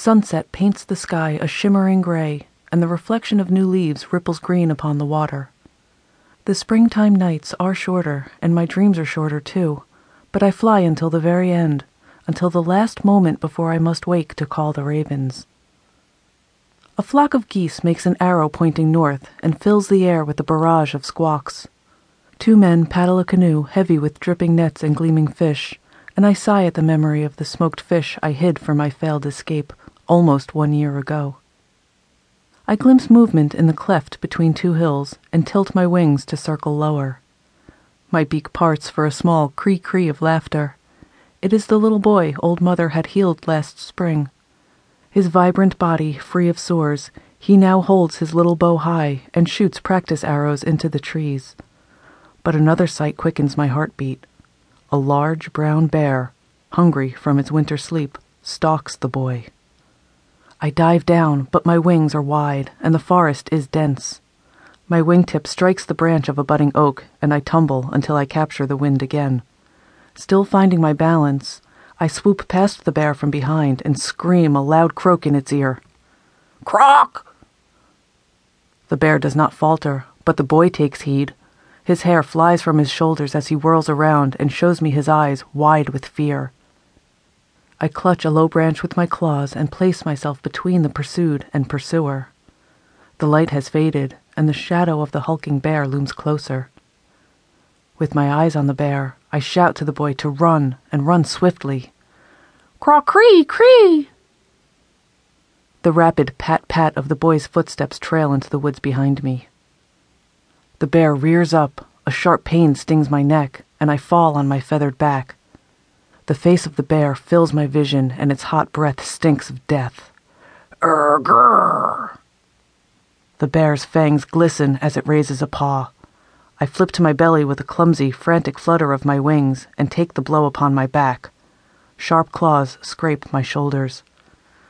Sunset paints the sky a shimmering gray, and the reflection of new leaves ripples green upon the water. The springtime nights are shorter, and my dreams are shorter too, but I fly until the very end, until the last moment before I must wake to call the ravens. A flock of geese makes an arrow pointing north and fills the air with a barrage of squawks. Two men paddle a canoe heavy with dripping nets and gleaming fish, and I sigh at the memory of the smoked fish I hid for my failed escape almost one year ago. I glimpse movement in the cleft between two hills and tilt my wings to circle lower. My beak parts for a small cree cree of laughter. It is the little boy old mother had healed last spring. His vibrant body free of sores, he now holds his little bow high and shoots practice arrows into the trees. But another sight quickens my heartbeat. A large brown bear, hungry from its winter sleep, stalks the boy. I dive down, but my wings are wide and the forest is dense. My wingtip strikes the branch of a budding oak, and I tumble until I capture the wind again. Still finding my balance, I swoop past the bear from behind and scream a loud croak in its ear. Croak! The bear does not falter, but the boy takes heed. His hair flies from his shoulders as he whirls around and shows me his eyes wide with fear. I clutch a low branch with my claws and place myself between the pursued and pursuer. The light has faded, and the shadow of the hulking bear looms closer. With my eyes on the bear, I shout to the boy to run and run swiftly. Craw cree cree! The rapid pat pat of the boy's footsteps trail into the woods behind me. The bear rears up, a sharp pain stings my neck, and I fall on my feathered back. The face of the bear fills my vision, and its hot breath stinks of death. Ergrr! The bear's fangs glisten as it raises a paw. I flip to my belly with a clumsy, frantic flutter of my wings and take the blow upon my back. Sharp claws scrape my shoulders.